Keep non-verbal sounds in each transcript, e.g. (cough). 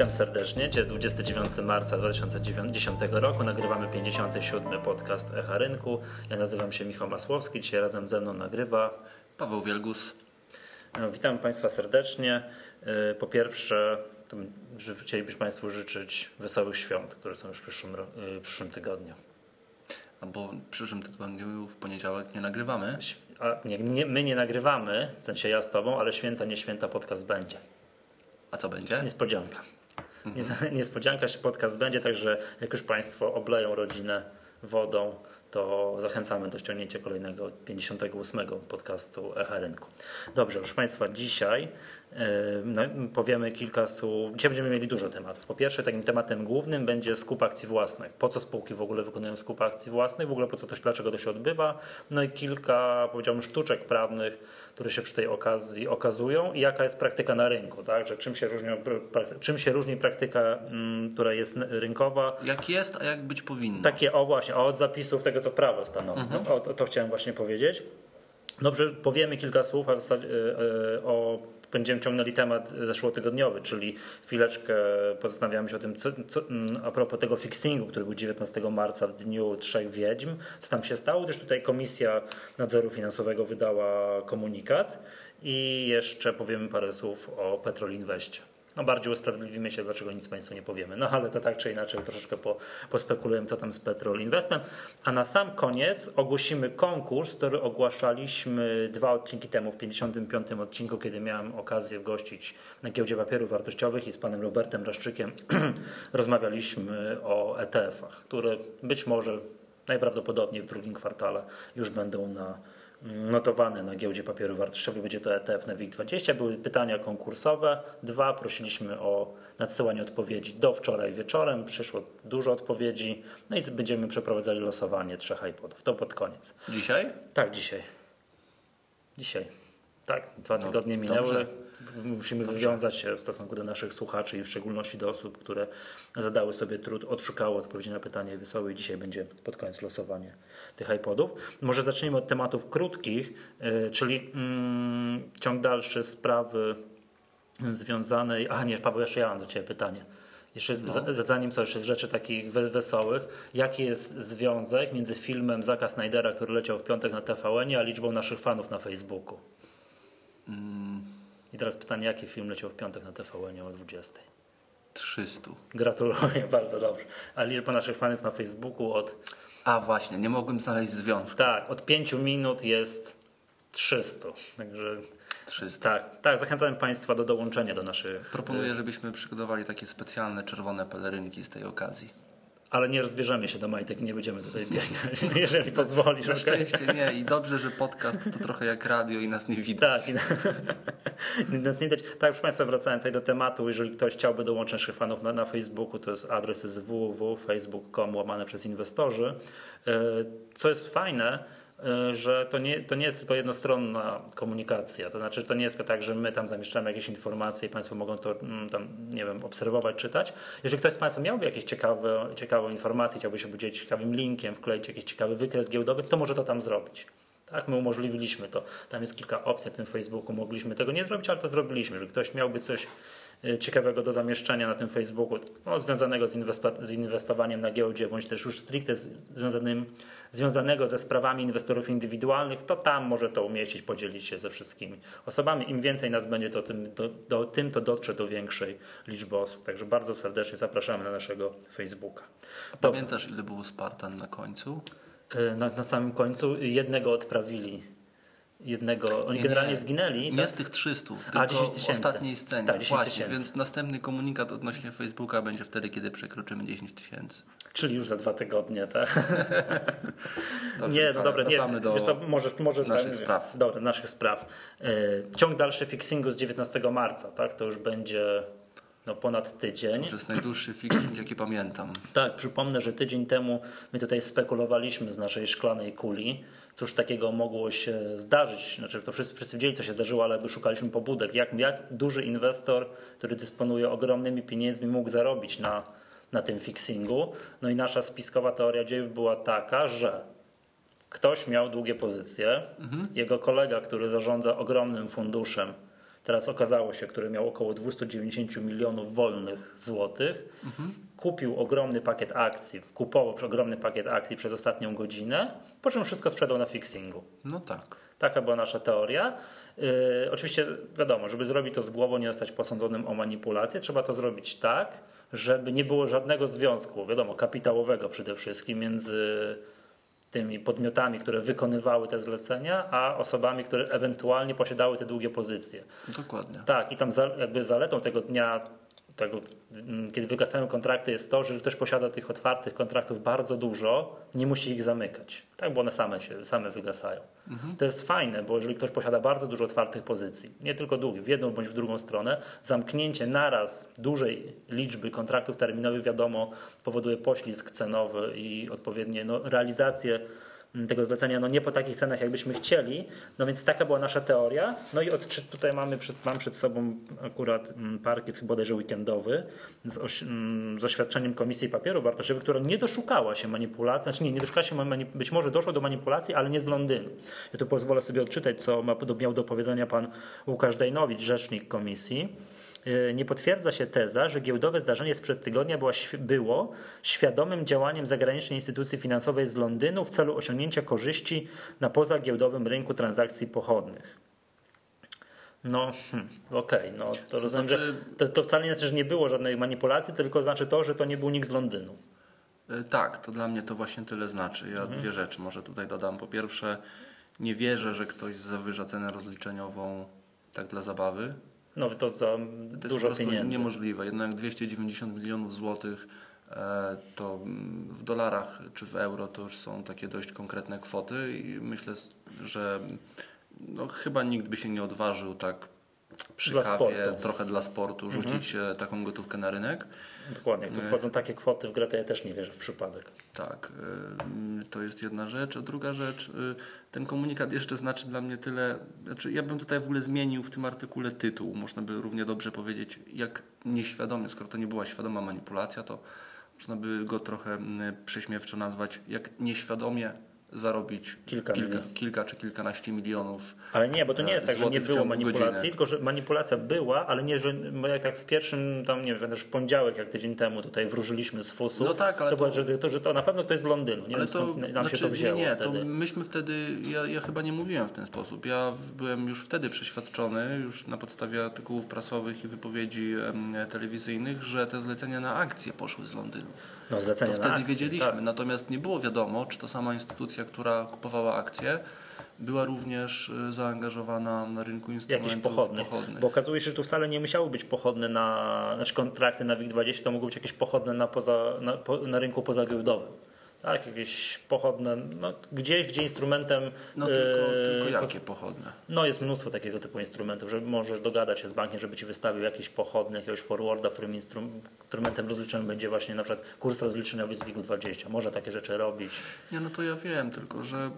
Witam serdecznie. Jest 29 marca 2010 roku. Nagrywamy 57. podcast Echa Rynku. Ja nazywam się Michał Masłowski. Dzisiaj razem ze mną nagrywa Paweł Wielgus. E, Witam Państwa serdecznie. E, Po pierwsze, chcielibyśmy Państwu życzyć wesołych świąt, które są już w przyszłym, e, w przyszłym tygodniu. Albo w przyszłym tygodniu w poniedziałek nie nagrywamy. A nie, nie, my nie nagrywamy, w sensie ja z Tobą, ale święta, nie święta podcast będzie. A co będzie? Niespodzianka. Nie- (laughs) Niespodzianka się podcast będzie, także jak już Państwo obleją rodzinę wodą, to zachęcamy do ściągnięcia kolejnego 58 podcastu Echa Rynku. Dobrze, proszę Państwa, dzisiaj no, powiemy kilka słów. Dzisiaj będziemy mieli dużo tematów. Po pierwsze, takim tematem głównym będzie skup akcji własnych. Po co spółki w ogóle wykonują skup akcji własnych, w ogóle po co to, dlaczego to się odbywa. No i kilka, powiedziałbym, sztuczek prawnych, które się przy tej okazji okazują i jaka jest praktyka na rynku, tak? Że czym się, różnią, czym się różni praktyka, mm, która jest rynkowa, Jak jest, a jak być powinno. takie, o właśnie, od zapisów tego, co prawo stanowi. No, o, to, to chciałem właśnie powiedzieć. Dobrze, powiemy kilka słów e, e, o. Będziemy ciągnęli temat zeszłotygodniowy, czyli chwileczkę pozastanawiamy się o tym, co, co, mm, a propos tego fixingu, który był 19 marca w dniu Trzech Wiedźm. Co tam się stało? Gdyż tutaj Komisja Nadzoru Finansowego wydała komunikat i jeszcze powiemy parę słów o Petrol. No bardziej usprawiedliwimy się, dlaczego nic Państwu nie powiemy. No ale to tak czy inaczej troszeczkę po, pospekulujemy, co tam z Petrol Investem. A na sam koniec ogłosimy konkurs, który ogłaszaliśmy dwa odcinki temu, w 55 odcinku, kiedy miałem okazję gościć na giełdzie papierów wartościowych i z panem Robertem Raszczykiem (clears throat) rozmawialiśmy o ETF-ach, które być może najprawdopodobniej w drugim kwartale już będą na notowane na giełdzie papierów wartościowych. Będzie to ETF na WIG20. Były pytania konkursowe. Dwa. Prosiliśmy o nadsyłanie odpowiedzi do wczoraj wieczorem. Przyszło dużo odpowiedzi. No i będziemy przeprowadzali losowanie trzech iPodów. To pod koniec. Dzisiaj? Tak, dzisiaj. Dzisiaj. Tak, dwa No, tygodnie minęły. dobrze. Musimy wywiązać się w stosunku do naszych słuchaczy i w szczególności do osób, które zadały sobie trud, odszukały odpowiedzi na pytania i wysłały. I dzisiaj będzie pod koniec losowanie tych iPodów. Może zacznijmy od tematów krótkich, yy, czyli mm, ciąg dalszy sprawy związanej. A nie, Paweł, jeszcze ja mam do Ciebie pytanie. Jeszcze No. za- zanim coś z rzeczy takich we- wesołych, jaki jest związek między filmem Zaka Snydera, który leciał w piątek na TVN, a liczbą naszych fanów na Facebooku? Mm, teraz pytanie, jaki film leciał w piątek na TVN o 20? 300. Gratuluję, (laughs) bardzo dobrze. A liczba naszych fanów na Facebooku od A właśnie, nie mogłem znaleźć związku. tak, od 5 minut jest 300. Także 300. tak, tak, zachęcam Państwa do dołączenia do naszych. Proponuję, żebyśmy przygotowali takie specjalne czerwone pelerynki z tej okazji. Ale nie rozbierzemy się do majtek i nie będziemy tutaj biegać, (laughs) jeżeli pozwolisz. Na szczęście nie i dobrze, że podcast to trochę jak radio i nas nie widać. Tak, i (laughs) nas nie widać. Tak, proszę Państwa, wracając tutaj do tematu. Jeżeli ktoś chciałby dołączyć naszych fanów na, na Facebooku, to jest adres jest www.facebook.com łamane przez inwestorzy. E, Co jest fajne, że to nie, to nie jest tylko jednostronna komunikacja. To znaczy, to nie jest tylko tak, że my tam zamieszczamy jakieś informacje i Państwo mogą to mm, tam, nie wiem, obserwować, czytać. Jeżeli ktoś z Państwa miałby jakieś ciekawe, ciekawą informację, chciałby się podzielić ciekawym linkiem, wkleić jakiś ciekawy wykres giełdowy, to może to tam zrobić. Tak, my umożliwiliśmy to. Tam jest kilka opcji na tym Facebooku. Mogliśmy tego nie zrobić, ale to zrobiliśmy. Że ktoś miałby coś y, ciekawego do zamieszczenia na tym Facebooku, no, związanego z, inwesto- z inwestowaniem na giełdzie, bądź też już stricte z, związanym, związanego ze sprawami inwestorów indywidualnych, to tam może to umieścić, podzielić się ze wszystkimi osobami. Im więcej nas będzie, to tym, do, do, tym to dotrze do większej liczby osób. Także bardzo serdecznie zapraszamy na naszego Facebooka. Dobra. Pamiętasz ile było Spartan na końcu? Y, Na, na samym końcu jednego odprawili. Jednego. Oni Nie, generalnie nie. zginęli. Nie tak? z tych 300, A, tylko 10 w tysięcy. ostatniej scenie. Tak, 10 Właśnie, tysięcy. więc następny komunikat odnośnie Facebooka będzie wtedy, kiedy przekroczymy 10 tysięcy. Czyli już za dwa tygodnie, tak? (laughs) Dobrze, nie, no dobra, nie. do Wiesz co, może, może naszych tak, spraw. Dobra, naszych spraw. Y, Ciąg dalszy fixingu z 19 marca, tak? To już będzie no, ponad tydzień. To jest najdłuższy fixing, jaki pamiętam. Tak, przypomnę, że tydzień temu my tutaj spekulowaliśmy z naszej szklanej kuli. Cóż takiego mogło się zdarzyć? Znaczy, to wszyscy, wszyscy wiedzieli, co się zdarzyło, ale jakby szukaliśmy pobudek. Jak, jak duży inwestor, który dysponuje ogromnymi pieniędzmi, mógł zarobić na, na tym fixingu? No i nasza spiskowa teoria dziejów była taka, że ktoś miał długie pozycje, jego kolega, który zarządza ogromnym funduszem, teraz okazało się, który miał około 290 milionów wolnych złotych, kupił ogromny pakiet akcji, kupował ogromny pakiet akcji przez ostatnią godzinę, po czym wszystko sprzedał na fixingu. No tak. Taka była nasza teoria. Yy, oczywiście wiadomo, żeby zrobić to z głową, nie zostać posądzonym o manipulację, trzeba to zrobić tak, żeby nie było żadnego związku, wiadomo, kapitałowego przede wszystkim między tymi podmiotami, które wykonywały te zlecenia, a osobami, które ewentualnie posiadały te długie pozycje. Dokładnie. Tak, i tam za, jakby zaletą tego dnia, tego, mm, kiedy wygasają kontrakty, jest to, że ktoś posiada tych otwartych kontraktów bardzo dużo, nie musi ich zamykać. Tak, bo one same się same wygasają. To jest fajne, bo jeżeli ktoś posiada bardzo dużo otwartych pozycji, nie tylko długich, w jedną bądź w drugą stronę, zamknięcie naraz dużej liczby kontraktów terminowych, wiadomo, powoduje poślizg cenowy i odpowiednie no, realizację tego zlecenia no nie po takich cenach, jakbyśmy chcieli. No więc taka była nasza teoria. No i od, tutaj mamy przed, mam przed sobą akurat mm, parkiet chyba bodajże weekendowy z, oś, mm, z oświadczeniem Komisji Papierów Wartościowych, która nie doszukała się manipulacji, znaczy nie, nie doszukała się, być może doszło do manipulacji, ale nie z Londynu. Ja tu pozwolę sobie odczytać, co ma, miał do powiedzenia pan Łukasz Dejnowicz, rzecznik Komisji. Yy, Nie potwierdza się teza, że giełdowe zdarzenie sprzed tygodnia była, było świadomym działaniem zagranicznej instytucji finansowej z Londynu w celu osiągnięcia korzyści na pozagiełdowym rynku transakcji pochodnych. No, hmm, okej, no to, rozumiem, znaczy- że to, to wcale nie znaczy, że nie było żadnej manipulacji, tylko znaczy to, że to nie był nikt z Londynu. E, Tak, to dla mnie to właśnie tyle znaczy. Ja dwie rzeczy może tutaj dodam. Po pierwsze, nie wierzę, że ktoś zawyża cenę rozliczeniową tak dla zabawy. No to za To jest dużo po prostu pieniędzy. niemożliwe. Jednak 290 milionów złotych e, to w dolarach czy w euro to już są takie dość konkretne kwoty i myślę, że no, chyba nikt by się nie odważył tak przy Dla kawie, sportu. Mhm. trochę dla sportu, rzucić e, taką gotówkę na rynek. Dokładnie, jak tu wchodzą takie kwoty w grę, to ja też nie wierzę w przypadek. Tak, y, to jest jedna rzecz. A druga rzecz, y, ten komunikat jeszcze znaczy dla mnie tyle. Znaczy, ja bym tutaj w ogóle zmienił w tym artykule tytuł. Można by równie dobrze powiedzieć, jak nieświadomie, skoro to nie była świadoma manipulacja, to można by go trochę mm, prześmiewczo nazwać, jak nieświadomie zarobić Kilka kilka, kilka czy kilkanaście milionów. Ale nie, bo to nie jest tak, że nie było manipulacji, godziny. tylko że manipulacja była, ale nie, że jak tak w pierwszym, tam nie wiem, też w poniedziałek, jak tydzień temu tutaj wróżyliśmy z FUS-u, No tak, ale to, to- było, że, to, że to na pewno ktoś z Londynu. Nie Ale wiem, to nam znaczy, się to wzięło nie, nie, to myśmy wtedy, ja, ja chyba nie mówiłem w ten sposób. Ja byłem już wtedy przeświadczony, już na podstawie artykułów prasowych i wypowiedzi em, telewizyjnych, że te zlecenia na akcje poszły z Londynu. No, To zlecenie na wtedy akcje, wiedzieliśmy, tak. natomiast nie było wiadomo, czy ta sama instytucja, która kupowała akcje, była również y, zaangażowana na rynku instrumentów Jakiś pochodny. pochodnych. Bo okazuje się, że tu wcale nie musiały być pochodne na, znaczy kontrakty na WIG20, to mogły być jakieś pochodne na, poza, na, na rynku pozagiełdowym. Tak, jakieś pochodne, no, gdzieś, gdzie instrumentem. No tylko, e, tylko jakie pochodne? No jest mnóstwo takiego typu instrumentów, że możesz dogadać się z bankiem, żeby ci wystawił jakiś pochodny, jakiegoś forwarda, którym instru- instrumentem rozliczeniem będzie właśnie na przykład kurs rozliczeniowy z WIG-20. Może takie rzeczy robić. Nie, no to ja wiem, tylko że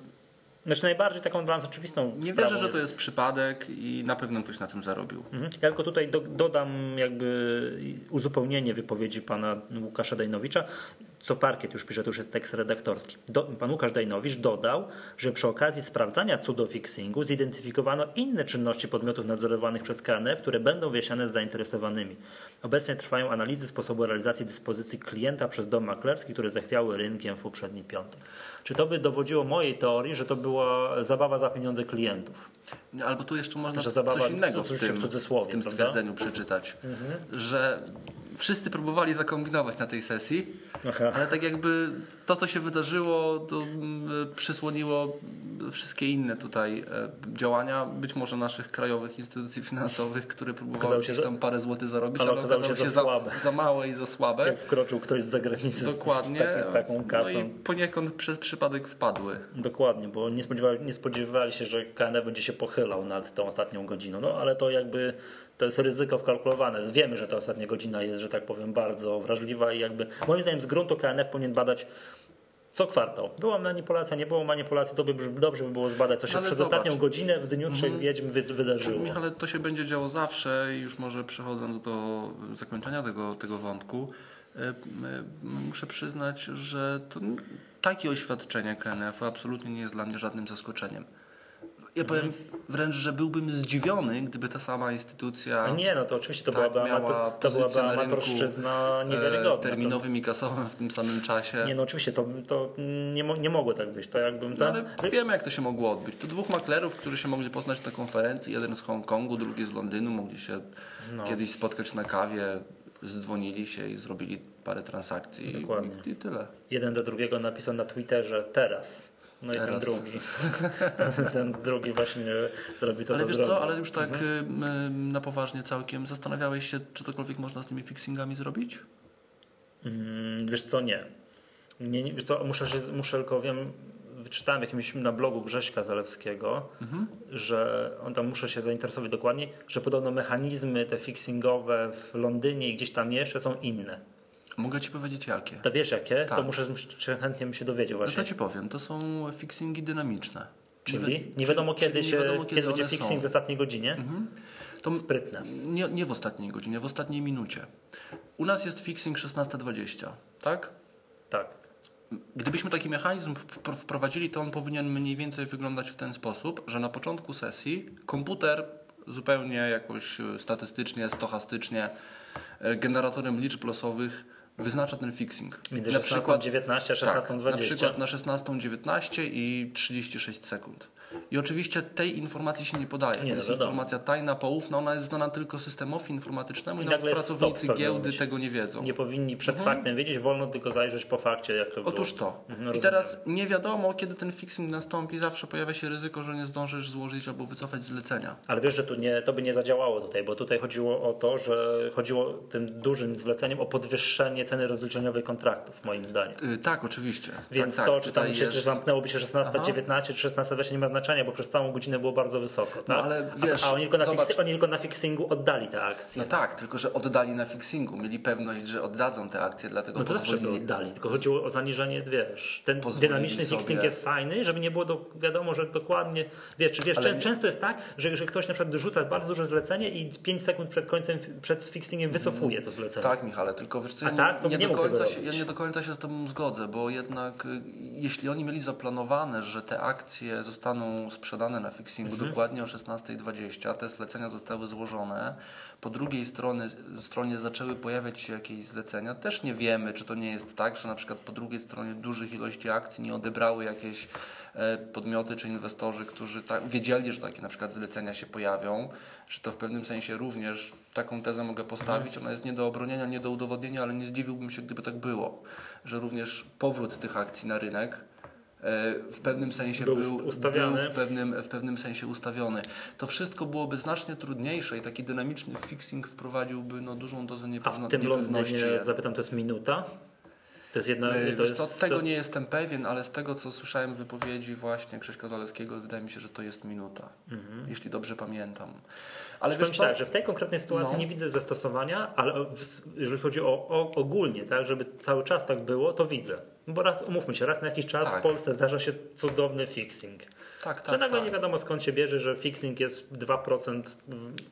Znaczy najbardziej taką dla nas oczywistą nie wierzę, że to jest przypadek i na pewno ktoś na tym zarobił. Mhm. Ja tylko tutaj do, dodam jakby uzupełnienie wypowiedzi pana Łukasza Dejnowicza, co parkiet już pisze, to już jest tekst redaktorski. Do, pan Łukasz Dejnowicz dodał, że przy okazji sprawdzania cudofixingu zidentyfikowano inne czynności podmiotów nadzorowanych przez KNF, które będą wyjaśniane z zainteresowanymi. Obecnie trwają analizy sposobu realizacji dyspozycji klienta przez dom maklerski, które zachwiały rynkiem w poprzedni piątek. Czy to by dowodziło mojej teorii, że to była zabawa za pieniądze klientów? Albo tu jeszcze można zabawa- coś innego w tym, w w tym? Mhm. stwierdzeniu przeczytać, że wszyscy próbowali zakombinować na tej sesji, Aha. ale tak jakby to, co się wydarzyło, to mm, przysłoniło wszystkie inne tutaj e, działania, być może naszych krajowych instytucji finansowych, które próbowały się, tam parę złotych zarobić, ale ale, okazało okazało się za słabe. za małe i za słabe. Jak wkroczył ktoś z zagranicy Dokładnie. z, takim, z taką kasą. No i poniekąd przez przypadek wpadły. Dokładnie, bo nie spodziewali, nie spodziewali się, że KNF będzie się pochylał nad tą ostatnią godziną. No ale to jakby to jest ryzyko wkalkulowane. Wiemy, że ta ostatnia godzina jest, że tak powiem, bardzo wrażliwa i jakby moim zdaniem z gruntu KNF powinien badać co kwartał. Była manipulacja, nie było manipulacji, to by dobrze by było zbadać, co się Ale przez zobacz. ostatnią godzinę w dniu trzech wiedźm wy, wydarzyło. Michale, to się będzie działo zawsze i już może przechodząc do zakończenia tego, tego wątku, m, e, muszę przyznać, że to takie oświadczenie KNF-u absolutnie nie jest dla mnie żadnym zaskoczeniem. Ja powiem wręcz, że byłbym zdziwiony, gdyby ta sama instytucja. A nie, no to oczywiście to tak, byłaby, amator, to amatorszczyzna e, niewiarygodna. terminowym i kasowym w tym samym czasie. Nie, no oczywiście, to, to nie, nie mogło tak być. To jakbym No, tam... ale wiemy, jak to się mogło odbyć. Tu dwóch maklerów, którzy się mogli poznać na konferencji, jeden z Hongkongu, drugi z Londynu, mogli się No. kiedyś spotkać na kawie, zdzwonili się i zrobili parę transakcji. Dokładnie. I, I tyle. Jeden do drugiego napisał na Twitterze teraz. No i ten Teraz. drugi. (laughs) ten drugi właśnie zrobi to, Ale co wiesz zrobił. co, ale już tak ym, ym, na poważnie całkiem zastanawiałeś się, czy cokolwiek można z tymi fixingami zrobić? Mm, wiesz co, nie. nie, nie wiesz co, muszę, się, muszę tylko wiem, wyczytałem jakimś na blogu Grześka Zalewskiego, Mhm. że on tam muszę się zainteresować dokładnie, że podobno mechanizmy te fixingowe w Londynie i gdzieś tam jeszcze są inne. Mogę ci powiedzieć jakie. To wiesz jakie? To Tak. muszę czy chętnie bym się dowiedział No właśnie. to ci powiem, to są fixingi dynamiczne. Czyli wi- nie wiadomo czyli kiedy, nie się, wiadomo, kiedy, będzie one fixing są. w ostatniej godzinie. Mhm. To Sprytne. nie, nie w ostatniej godzinie, w ostatniej minucie. U nas jest fixing 16.20, tak? Tak. Gdybyśmy taki mechanizm wpr- wprowadzili, to on powinien mniej więcej wyglądać w ten sposób, że na początku sesji komputer zupełnie jakoś e, statystycznie, stochastycznie, e, generatorem liczb losowych wyznacza ten fixing. Między Na 16.19 przykład- a 16.20. tak, na przykład na 16.19 i 36 sekund. I oczywiście tej informacji się nie podaje. Nie, to jest no wiadomo. informacja tajna, poufna, ona jest znana tylko systemowi informatycznemu i, I nawet jest pracownicy giełdy tego nie wiedzą. Nie powinni przed Mhm. faktem wiedzieć, wolno tylko zajrzeć po fakcie, jak to było. Otóż to. Mhm, I teraz nie wiadomo, kiedy ten fixing nastąpi. Zawsze pojawia się ryzyko, że nie zdążysz złożyć albo wycofać zlecenia. Ale wiesz, że tu nie, to by nie zadziałało tutaj, bo tutaj chodziło o to, że chodziło tym dużym zleceniem o podwyższenie ceny rozliczeniowej kontraktów, moim zdaniem. Yy, tak, oczywiście. Więc tak, to, tak, czy tam się, jest- czy zamknęłoby się 16.19 czy 16.20 nie ma znaczenia, bo przez całą godzinę było bardzo wysoko. Tak? No, ale wiesz, a, a oni, tylko oni tylko na fixingu oddali te akcje. No tak, tylko że oddali na fixingu. Mieli pewność, że oddadzą te akcje, dlatego No to zawsze by oddali, tylko chodziło o zaniżenie, wiesz, ten dynamiczny sobie- fixing jest fajny, żeby nie było do, wiadomo, że dokładnie, wiesz, czy wiesz, Ale często jest tak, że, że ktoś na przykład rzuca bardzo duże zlecenie i 5 sekund przed końcem, przed fixingiem wycofuje to zlecenie. Tak, Michale, tylko wiesz co, ja tak? To nie, nie do końca się, ja nie do końca się z Tobą zgodzę, bo jednak y, jeśli oni mieli zaplanowane, że te akcje zostaną sprzedane na fixingu Mhm. dokładnie o 16.20, te zlecenia zostały złożone, po drugiej stronie, stronie zaczęły pojawiać się jakieś zlecenia, też nie wiemy, czy to nie jest tak, że na przykład po drugiej stronie dużych ilości akcji nie odebrały jakieś e, podmioty czy inwestorzy, którzy tak, wiedzieli, że takie na przykład zlecenia się pojawią, że to w pewnym sensie również taką tezę mogę postawić. Ona jest nie do obronienia, nie do udowodnienia, ale nie zdziwiłbym się, gdyby tak było, że również powrót tych akcji na rynek w pewnym sensie Był był, ustawiony. był w, pewnym, w pewnym sensie ustawiony. To wszystko byłoby znacznie trudniejsze i taki dynamiczny fixing wprowadziłby no, dużą dozę A niepewno, w tym niepewności. Londynie, zapytam, to jest minuta? To jest jedna, E, to jest... co, tego nie jestem pewien, ale z tego co słyszałem w wypowiedzi właśnie Krzyśka Zalewskiego, wydaje mi się, że to jest minuta, jeśli dobrze pamiętam. Ale wiesz co, tak, że w tej konkretnej sytuacji No. nie widzę zastosowania, ale jeżeli chodzi o, o ogólnie, tak, żeby cały czas tak było, to widzę. Bo raz, umówmy się, raz na jakiś czas Tak. w Polsce zdarza się cudowny fixing. Tak, że tak, nagle tak. nie wiadomo skąd się bierze, że fixing jest 2%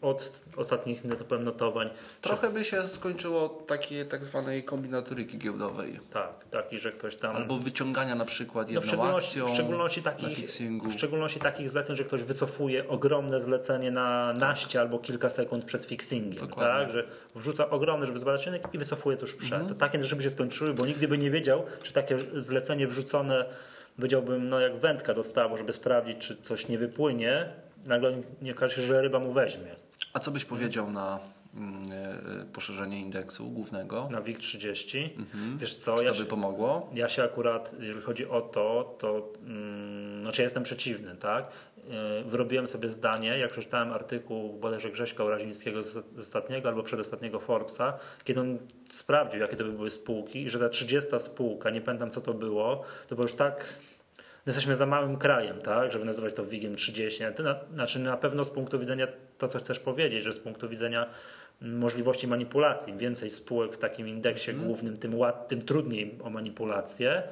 od ostatnich powiem, notowań. Trochę by się skończyło takiej tak zwanej kombinatoryki giełdowej. Tak, taki, że ktoś tam... Albo wyciągania na przykład No w, jedną szczególności, w, szczególności takich, w szczególności takich zleceń, że ktoś wycofuje ogromne zlecenie na naście albo kilka sekund przed fixingiem. Dokładnie. Tak? Że wrzuca ogromne, żeby zbadać rynek i wycofuje tuż przed. Mhm. To takie rzeczy by się skończyły, bo nigdy by nie wiedział, czy takie zlecenie wrzucone, powiedziałbym, no jak wędka dostało, żeby sprawdzić, czy coś nie wypłynie, nagle nie okaże się, że ryba mu weźmie A co byś powiedział na mm, e, poszerzenie indeksu głównego? na WIG 30. Wiesz co, Czy ja to by się, pomogło? Ja się akurat, jeżeli chodzi o to, to mm, znaczy ja jestem przeciwny, tak? Yy, Wyrobiłem sobie zdanie, jak przeczytałem artykuł bodajże Grześka Urazińskiego z z ostatniego albo przedostatniego Forbesa, kiedy on sprawdził, jakie to by były spółki i że ta 30 spółka, nie pamiętam co to było, to było już tak... no Jesteśmy za małym krajem, tak, żeby nazywać to WIG-iem 30. To na, znaczy na pewno z punktu widzenia to, co chcesz powiedzieć, że z punktu widzenia możliwości manipulacji, im więcej spółek w takim indeksie głównym, tym, tym trudniej o manipulację.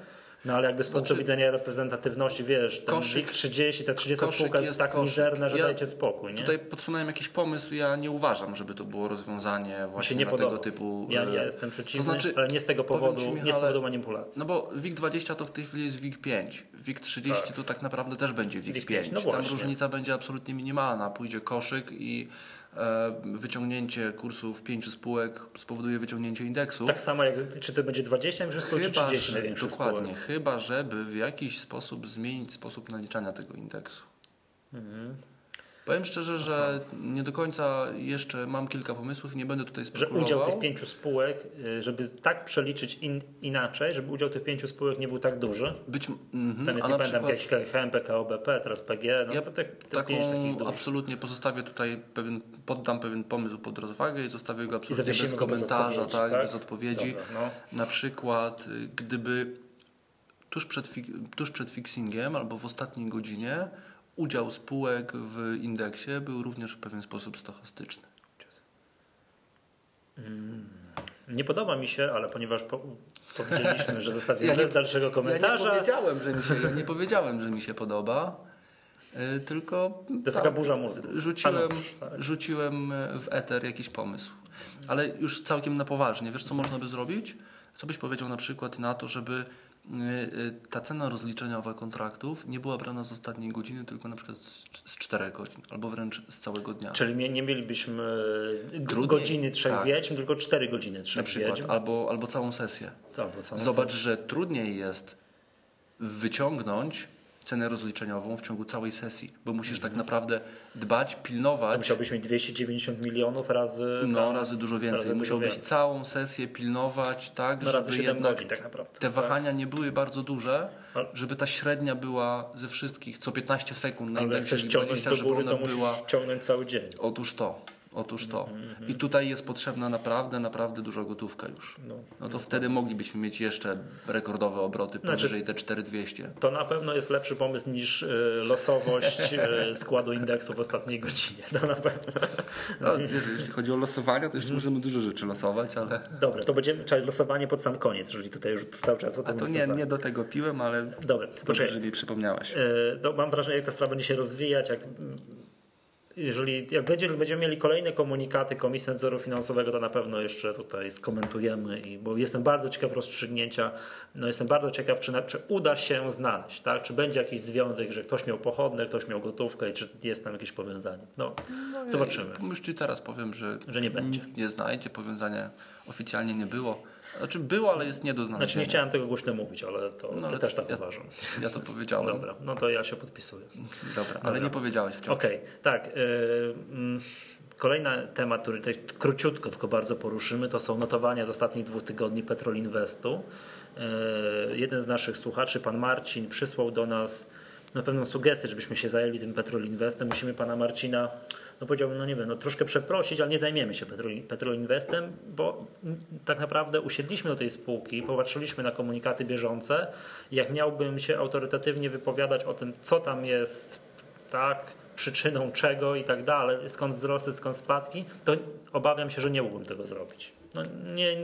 No ale jakby z punktu Znaczy- widzenia reprezentatywności, wiesz, ten Koszyk- WIG 30, ta 30 koszyk spółka jest, jest tak koszyk. mizerna, że Ja dajcie spokój, nie? Tutaj podsunąłem jakiś pomysł, ja nie uważam, żeby to było rozwiązanie właśnie nie tego typu... ja, e, ja jestem przeciwny, to znaczy, ale nie z tego powodu, ci, nie z Michale, powodu manipulacji. No bo WIG 20 to w tej chwili jest WIG 5. WIG 30 Tak. to tak naprawdę też będzie WIG, WIG 5. 5, no Tam różnica będzie absolutnie minimalna. Pójdzie koszyk i e, wyciągnięcie kursów pięciu spółek spowoduje wyciągnięcie indeksu. Tak samo jak, czy to będzie 20 największych spółek, czy 30 że, dokładnie, spółek. chyba żeby w jakiś sposób zmienić sposób naliczania tego indeksu. Mhm. Powiem szczerze, że nie do końca jeszcze mam kilka pomysłów, nie będę tutaj Że spekulował. udział tych pięciu spółek, y, żeby tak przeliczyć in, inaczej, żeby udział tych pięciu spółek nie był tak duży. Być, mhm, Tam jest, nie pamiętam, przykład jakieś KHM, PKO, BP, teraz PG, no Ja to te, te taką pięć takich dużych. absolutnie pozostawię tutaj pewien, poddam pewien pomysł pod rozwagę i zostawię go absolutnie bez bez komentarza, odpowiedzi, tak, tak? bez odpowiedzi. Dobra, no. Na przykład, y, gdyby tuż przed, tuż przed fixingiem albo w ostatniej godzinie udział spółek w indeksie był również w pewien sposób stochastyczny. Nie podoba mi się, ale ponieważ po, powiedzieliśmy, że zostawimy (laughs) Ja bez dalszego komentarza, Ja nie powiedziałem, że mi się, ja nie powiedziałem, że mi się podoba, y, tylko to jest taka burza mózgu. rzuciłem, tak. rzuciłem w eter jakiś pomysł. Ale już całkiem na poważnie. Wiesz, co można by zrobić? Co byś powiedział na przykład na to, żeby y, y, ta cena rozliczeniowa kontraktów nie była brana z ostatniej godziny, tylko na przykład z, z 4 godzin, albo wręcz z całego dnia. Czyli nie, mielibyśmy g- Trudniej, godziny trzech tak. wiedźm, tylko cztery godziny na trzech przykład, wiedźm. albo, albo całą sesję. To, bo są- Zobacz, że trudniej jest wyciągnąć cenę rozliczeniową w ciągu całej sesji, bo musisz Mhm. tak naprawdę dbać, To pilnować. musiałbyś mieć 290 milionów razy... No, tam- razy dużo więcej. razy dużo Musiałbyś więcej. całą sesję pilnować, tak, No, żeby 7 jednak godzin tak naprawdę. te wahania nie były bardzo duże, żeby ta średnia była ze wszystkich co 15 sekund na indeksie chcesz WIG ciągnąć 20, do żeby ona to była... ciągnąć cały dzień. Otóż to. Otóż to. Mhm, I tutaj jest potrzebna naprawdę, naprawdę duża gotówka już. No. No to wtedy moglibyśmy mieć jeszcze rekordowe obroty Znaczy- powyżej te 4200. To na pewno jest lepszy pomysł niż y, losowość y, składu indeksu w ostatniej godzinie. To na pewno. No, jeśli chodzi o losowania, to jeszcze możemy dużo rzeczy losować, ale Dobra, to będziemy czyli losowanie pod sam koniec, jeżeli tutaj już cały czas o a tym to nie, nie do tego piłem, ale Dobra, to dobrze, że mi przypomniałaś. E, to mam wrażenie, jak ta sprawa będzie się rozwijać, jak, jeżeli jak będzie, będziemy mieli kolejne komunikaty Komisji Nadzoru Finansowego, to na pewno jeszcze tutaj skomentujemy, i, bo jestem bardzo ciekaw rozstrzygnięcia. No jestem bardzo ciekaw, czy, czy uda się znaleźć, tak? czy będzie jakiś związek, że ktoś miał pochodne, ktoś miał gotówkę i czy jest tam jakieś powiązanie. No, zobaczymy. Już ci teraz powiem, że, Że nie będzie. nikt nie znajdzie, powiązania oficjalnie nie było. Znaczy było, ale jest nie do znalezienia. Znaczy nie chciałem tego głośno mówić, ale to No, ale też tak ja- uważam. Ja to powiedziałem. Dobra, no to ja się podpisuję. Dobra, ale nie powiedziałeś wciąż. Okej, tak. y, mm, Kolejny temat, który tutaj króciutko, tylko bardzo poruszymy, to są notowania z ostatnich dwóch tygodni Petrol Investu. Y, Jeden z naszych słuchaczy, pan Marcin, przysłał do nas na pewną sugestię, żebyśmy się zajęli tym Petrol Investem. Musimy pana Marcina, no powiedziałbym, no nie wiem, no troszkę przeprosić, ale nie zajmiemy się Investem, bo tak naprawdę usiedliśmy do tej spółki, popatrzyliśmy na komunikaty bieżące. Jak miałbym się autorytatywnie wypowiadać o tym, co tam jest, tak, przyczyną czego i tak dalej, skąd wzrosty, skąd spadki, to obawiam się, że nie mógłbym tego zrobić. No, nie,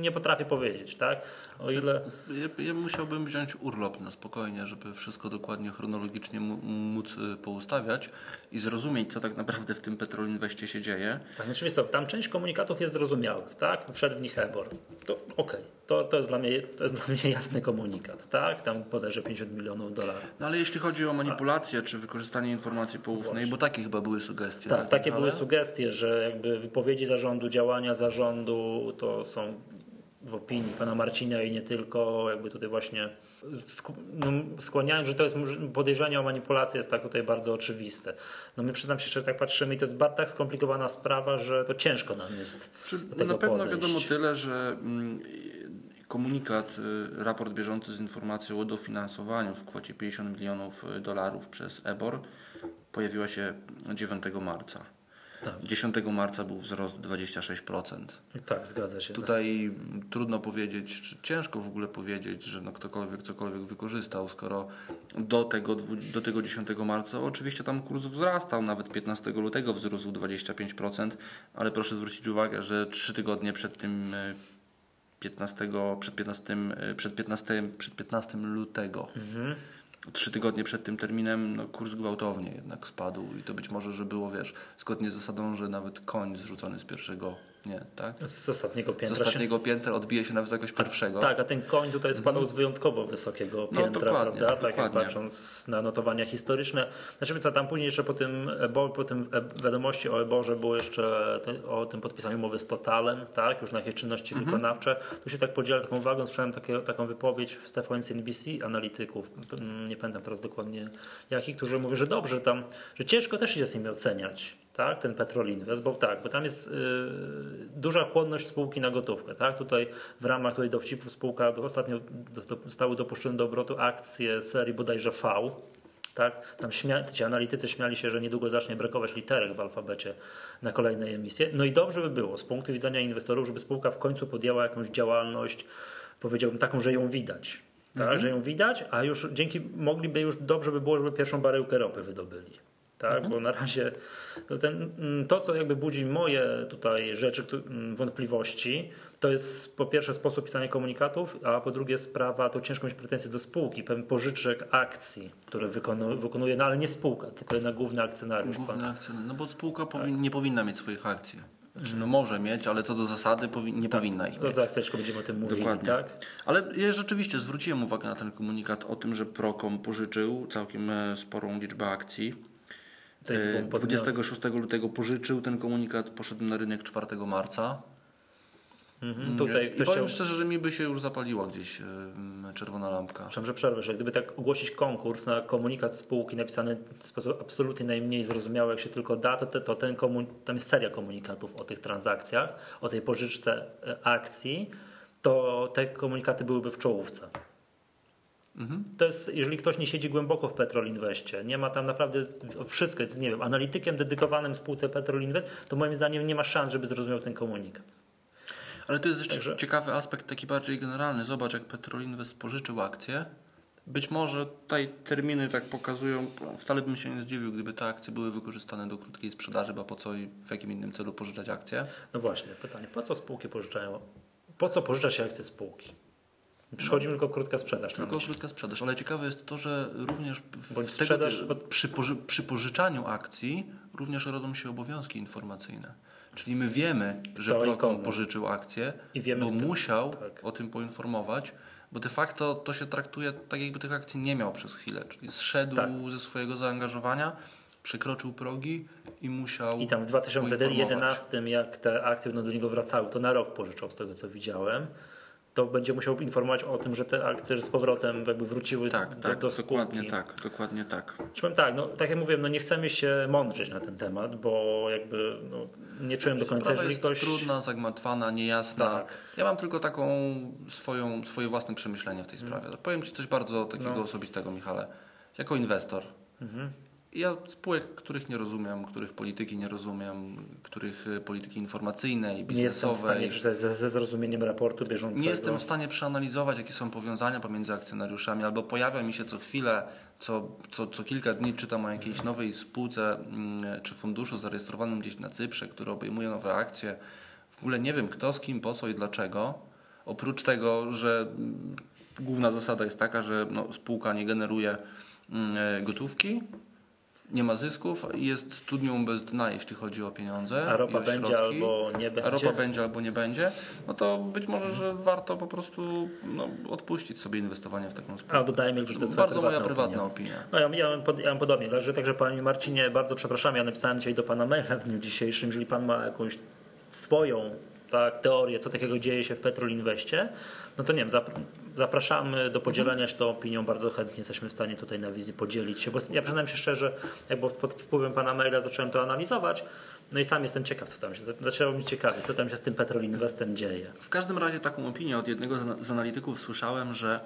nie potrafię powiedzieć, tak? O ile. Ja, ja musiałbym wziąć urlop na spokojnie, żeby wszystko dokładnie chronologicznie móc y, poustawiać i zrozumieć, co tak naprawdę w tym Petrol się dzieje. Tak, znaczy, wiesz co, tam część komunikatów jest zrozumiałych, tak? Wszedł w nich Ebor. To okej, to, to, jest dla mnie, to jest (laughs) dla mnie jasny komunikat, tak? Tam bodajże 50 milionów dolarów. No ale jeśli chodzi o manipulację czy wykorzystanie informacji poufnej, bo takie chyba były sugestie. Tak, takie ale- były sugestie, że jakby wypowiedzi zarządu, działania zarządu to są w opinii pana Marcina i nie tylko, jakby tutaj właśnie no, skłaniają, że to jest podejrzenie o manipulację jest tak tutaj bardzo oczywiste. No my przyznam się, że tak patrzymy i to jest tak skomplikowana sprawa, że to ciężko nam jest Czy do tego na pewno podejść. wiadomo tyle, że mm, komunikat, y, raport bieżący z informacją o dofinansowaniu w kwocie 50 milionów dolarów przez EBOR pojawiła się 9 marca. Tak. 10 marca był wzrost 26%. Tak, zgadza się. Tutaj trudno powiedzieć, czy ciężko w ogóle powiedzieć, że no ktokolwiek cokolwiek wykorzystał, skoro do tego, do tego 10 marca oczywiście tam kurs wzrastał, nawet 15 lutego wzrósł 25%, ale proszę zwrócić uwagę, że trzy tygodnie przed tym y, 15, przed, 15, przed, 15, przed 15 lutego. Trzy tygodnie przed tym terminem no, kurs gwałtownie jednak spadł i to być może, że było, wiesz, zgodnie z zasadą, że nawet koń zrzucony z pierwszego nie, tak? Z ostatniego piętra. Z ostatniego piętra odbije się na wysokość pierwszego. Tak, a ten koń tutaj spadał Mhm. z wyjątkowo wysokiego No, piętra, dokładnie, prawda? Tak jak dokładnie. patrząc na notowania historyczne. Znaczy, co tam później jeszcze po tym, Ebo, po tym e- wiadomości o Eborze było jeszcze o tym podpisaniu umowy z Totalem, tak? Już na jakieś czynności Mhm. wykonawcze. Tu się tak podziela taką uwagą, słyszałem takie, taką wypowiedź w TVN NBC analityków, mm, nie pamiętam teraz dokładnie jakich, którzy mówią, że dobrze tam, że ciężko też się z nimi oceniać. Tak, ten Petrol Invest, bo tak, bo tam jest y, duża chłonność spółki na gotówkę. Tak? Tutaj w ramach tutaj dowcipów spółka ostatnio do- zostały dopuszczone do obrotu akcje serii bodajże V. Tak? Tam śmia- ci analitycy śmiali się, że niedługo zacznie brakować literek w alfabecie na kolejnej emisji. No i dobrze by było z punktu widzenia inwestorów, żeby spółka w końcu podjęła jakąś działalność, powiedziałbym taką, że ją widać. Tak, że ją widać, a już dzięki mogliby już dobrze by było, żeby pierwszą baryłkę ropy wydobyli. Tak, bo na razie to, ten, mm, to, co jakby budzi moje tutaj rzeczy, mm, wątpliwości, to jest po pierwsze sposób pisania komunikatów, a po drugie sprawa, to ciężko mieć pretensje do spółki, pewien pożyczek akcji, które wykonuje, wykonuje no ale nie spółka, tylko jednak główny akcjonariusz. pan- Główny akcjonariusz. No bo spółka powin- nie powinna mieć swoich akcji. Znaczy, no może mieć, ale co do zasady powi- nie powinna ich To mieć. za chwileczkę będziemy o tym mówili, Dokładnie. tak? Ale ja rzeczywiście zwróciłem uwagę na ten komunikat o tym, że Procom pożyczył całkiem e, sporą liczbę akcji. Tutaj E, dwóm podmiotom. 26 lutego pożyczył ten komunikat, poszedł na rynek 4 marca. Mhm. Tutaj I ktoś powiem chciał... szczerze, że mi by się już zapaliła gdzieś e, czerwona lampka. Przepraszam, że przerwę, że gdyby tak ogłosić konkurs na komunikat spółki napisany w sposób absolutnie najmniej zrozumiały, jak się tylko da, to, to ten komun- tam jest seria komunikatów o tych transakcjach, o tej pożyczce e, akcji, to te komunikaty byłyby w czołówce. Mhm. To jest, jeżeli ktoś nie siedzi głęboko w Petrol Investie, nie ma tam naprawdę wszystko, jest, nie wiem, analitykiem dedykowanym spółce Petrol Invest, to moim zdaniem nie ma szans, żeby zrozumiał ten komunikat. Ale to jest jeszcze Także- ciekawy aspekt, taki bardziej generalny. Zobacz, jak Petrol Invest pożyczył akcje. Być może tutaj terminy tak pokazują, wcale bym się nie zdziwił, gdyby te akcje były wykorzystane do krótkiej sprzedaży, bo po co i w jakim innym celu pożyczać akcje. No właśnie, pytanie, po co spółki pożyczają? Po co pożycza się akcje spółki? Przychodzi tylko krótka sprzedaż. Tylko krótka sprzedaż. Ale ciekawe jest to, że również w Bądź tego, sprzedaż- ty- przy, przy pożyczaniu akcji również rodzą się obowiązki informacyjne. Czyli my wiemy, że komu. pożyczył akcję, I wiemy, bo kto- musiał tak. o tym poinformować, bo de facto to się traktuje tak, jakby tych akcji nie miał przez chwilę. Czyli zszedł Tak. ze swojego zaangażowania, przekroczył progi i musiał. I tam w 2011, jak te akcje będą do niego wracały, to na rok pożyczał z tego co widziałem, to będzie musiał informować o tym, że te akcje z powrotem jakby wróciły Tak, do, tak, do dokładnie tak, dokładnie tak. Powiem tak, no, tak jak mówiłem, no nie chcemy się mądrzeć na ten temat, bo jakby no, nie czułem do końca, Sprawa jeżeli jest ktoś... trudna, zagmatwana, niejasna. Tak. Ja mam tylko taką swoją, swoje własne przemyślenie w tej sprawie. Powiem Ci coś bardzo takiego No. osobistego, Michale. Jako inwestor. Mhm. Ja spółek, których nie rozumiem, których polityki nie rozumiem, których y, polityki informacyjnej, Nie jestem w stanie biznesowej. przeczytać ze, ze zrozumieniem raportu bieżącego. Nie jestem w stanie przeanalizować, jakie są powiązania pomiędzy akcjonariuszami, albo pojawia mi się co chwilę, co, co, co kilka dni czytam o jakiejś nowej spółce mm, czy funduszu zarejestrowanym gdzieś na Cyprze, który obejmuje nowe akcje. W ogóle nie wiem kto, z kim, po co i dlaczego. Oprócz tego, że mm, główna zasada jest taka, że no, spółka nie generuje mm, e, gotówki, nie ma zysków i jest studnią bez dna, jeśli chodzi o pieniądze. A ropa będzie środki albo nie będzie. a ropa będzie albo nie będzie, no to być może, że warto po prostu no, odpuścić sobie inwestowanie w taką spółkę. A dodajmy, że to jest Bardzo moja prywatna opinia. opinia. No ja, mam ja mam podobnie, także, także Panie Marcinie, bardzo przepraszam, ja napisałem dzisiaj do Pana maila w dniu dzisiejszym, jeżeli Pan ma jakąś swoją tak, teorię, co takiego dzieje się w Petrol Inweście, no to nie wiem, zap, zapraszamy do podzielenia się tą opinią, bardzo chętnie jesteśmy w stanie tutaj na wizji podzielić się, bo ja przyznam się szczerze, jakby pod wpływem Pana maila zacząłem to analizować, no i sam jestem ciekaw, co tam się, zaczęło mi ciekawić, co tam się z tym Petrol Investem dzieje. W każdym razie taką opinię od jednego z analityków słyszałem, że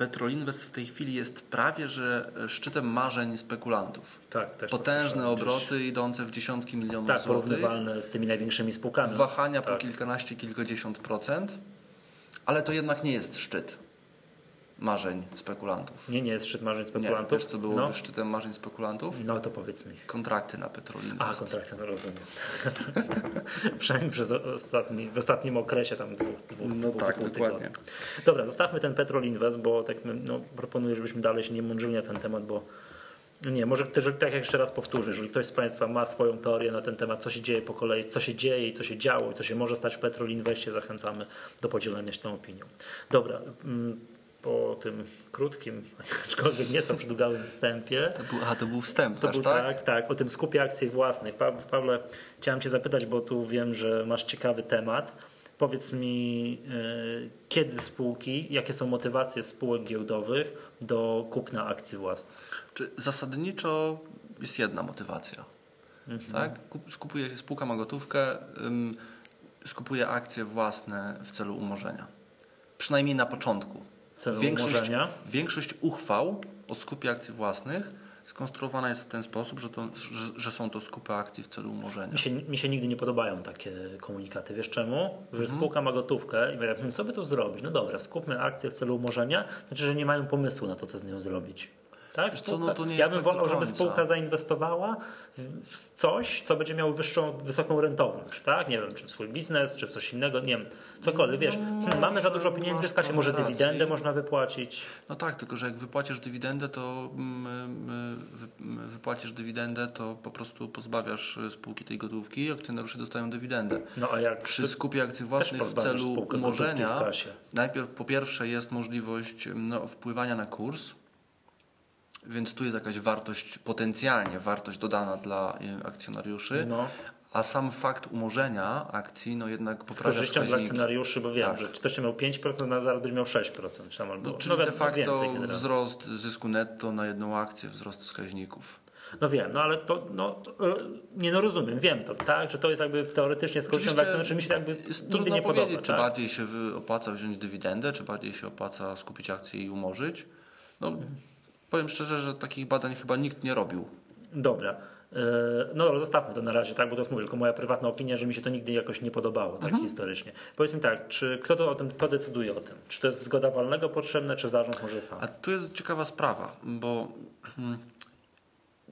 Petrolinvest w tej chwili jest prawie że szczytem marzeń spekulantów. Tak, też Potężne słyszałem gdzieś. obroty idące w dziesiątki milionów Tak, złotych. porównywalne z tymi największymi spółkami. Wahania po tak. kilkanaście, kilkadziesiąt procent, ale to jednak nie jest szczyt. Marzeń spekulantów. Nie, nie jest szczyt marzeń Nie, spekulantów. wiesz co byłoby no. szczytem marzeń spekulantów? no to powiedz mi. Kontrakty na Petrol A, kontrakty, no rozumiem. (laughs) Przynajmniej przez ostatni, w ostatnim okresie tam dwóch, dwóch, No dwóch tak, pół dokładnie. tygodnia. Dobra, zostawmy ten Petrol Invest, bo tak no, proponuję, żebyśmy dalej się nie mądrzyli na ten temat, bo no nie, może też, tak jak jeszcze raz powtórzę, jeżeli ktoś z Państwa ma swoją teorię na ten temat, co się dzieje po kolei, co się dzieje i co się działo i co się może stać w Petrol Investie, zachęcamy do podzielenia się tą opinią. Dobra, mm, po tym krótkim, (laughs) aczkolwiek nieco przydługawym wstępie, To był, aha, to był wstęp, to aż był, tak? tak, tak, o tym skupie akcji własnych. Pa, Pawle, chciałem Cię zapytać, bo tu wiem, że masz ciekawy temat. Powiedz mi, y, kiedy spółki, jakie są motywacje spółek giełdowych do kupna akcji własnych? Czy zasadniczo jest jedna motywacja. Mhm. Tak? Kup- Skupuje, spółka ma gotówkę, ym, skupuje akcje własne w celu umorzenia. Przynajmniej na początku. Celu większość, umorzenia? większość uchwał o skupie akcji własnych skonstruowana jest w ten sposób, że, to, że, że są to skupy akcji w celu umorzenia. Mi się, mi się nigdy nie podobają takie komunikaty. Wiesz czemu? Że Mhm. spółka ma gotówkę i mówię, "Hmm, co by tu zrobić? No dobra, skupmy akcję w celu umorzenia, znaczy, że nie mają pomysłu na to, co z nią zrobić. Tak? Co, no to nie ja bym tak wolał, żeby spółka zainwestowała w coś, co będzie miało wyższą, wysoką rentowność, tak? Nie wiem, czy w swój biznes, czy w coś innego, nie wiem, cokolwiek, wiesz, hmm, mamy za dużo pieniędzy w kasie, może rację. dywidendę można wypłacić. No tak, tylko że jak wypłacisz dywidendę, to mm, mm, mm, wypłacisz dywidendę, to po prostu pozbawiasz y, spółki tej gotówki, akcjonariusze dostają dywidendę. No a jak Przy skupie akcji własnych w celu umorzenia, najpierw po pierwsze jest możliwość no, wpływania na kurs, więc tu jest jakaś wartość, potencjalnie wartość dodana dla akcjonariuszy, no, a sam fakt umorzenia akcji no jednak z poprawia korzyścią dla akcjonariuszy, bo wiem, Tak. że ktoś miał 5%, a zaraz będzie miał 6%, czy tam albo No, czyli no, de facto wzrost zysku netto na jedną akcję, wzrost wskaźników. No wiem, no ale to, no, e, nie no rozumiem, wiem to, tak, że to jest jakby teoretycznie z korzyścią dla akcjonariuszy, mi się jakby Jest nigdy nie powiedzieć, podoba, czy tak? bardziej się opłaca wziąć dywidendę, czy bardziej się opłaca skupić akcje i umorzyć. No, powiem szczerze, że takich badań chyba nikt nie robił. Dobra. E, No dobra, zostawmy to na razie, tak, bo to jest mówię, tylko moja prywatna opinia, że mi się to nigdy jakoś nie podobało, tak Mhm. historycznie. Powiedz mi tak, czy kto to o tym, kto decyduje o tym? Czy to jest zgoda walnego potrzebna, czy zarząd może sam? A tu jest ciekawa sprawa, bo hmm,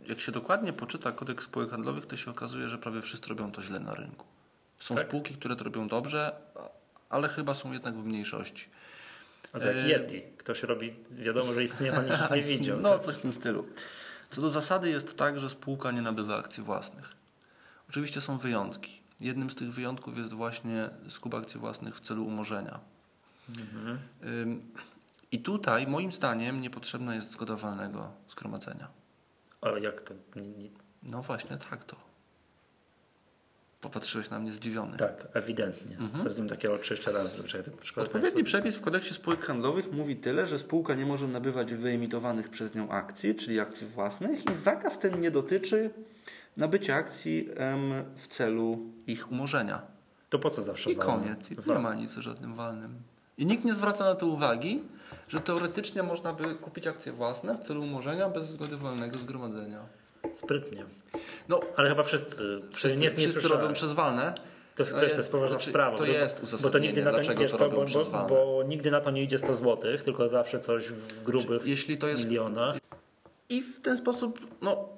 jak się dokładnie poczyta kodeks spółek handlowych, to się okazuje, że prawie wszyscy robią to źle na rynku. Są Tak? spółki, które to robią dobrze, ale chyba są jednak w mniejszości. A to jak e, Yeti, ktoś robi, wiadomo, że istnieje, a nikt nie (laughs) widział. No, tak? coś w tym stylu. Co do zasady jest tak, że spółka nie nabywa akcji własnych. Oczywiście są wyjątki. Jednym z tych wyjątków jest właśnie skup akcji własnych w celu umorzenia. Mhm. I tutaj, moim zdaniem, niepotrzebna jest zgoda walnego zgromadzenia. Ale jak to? No właśnie, tak to. Popatrzyłeś na mnie zdziwiony. tak, ewidentnie. Mhm. To jest takie oczy jeszcze raz. Przykład Odpowiedni przepis w kodeksie spółek handlowych mówi tyle, że spółka nie może nabywać wyemitowanych przez nią akcji, czyli akcji własnych i zakaz ten nie dotyczy nabycia akcji em, w celu Ich umorzenia. To po co zawsze I walny? koniec. I nie Wa- ma nic o żadnym walnym. I nikt nie zwraca na to uwagi, że teoretycznie można by kupić akcje własne w celu umorzenia bez zgody walnego zgromadzenia. Sprytnie. No, Ale chyba wszyscy, wszyscy, nie, nie wszyscy słyszałem. robią przez walne. To jest, No wiesz, je- to jest poważna znaczy, sprawa. to bo- jest bo to uzasadnienie, nigdy na to, dlaczego wiesz to co, robią bo, przez bo, bo nigdy na to nie idzie 100 zł, tylko zawsze coś w grubych Jeśli to jest milionach. I w ten sposób, no,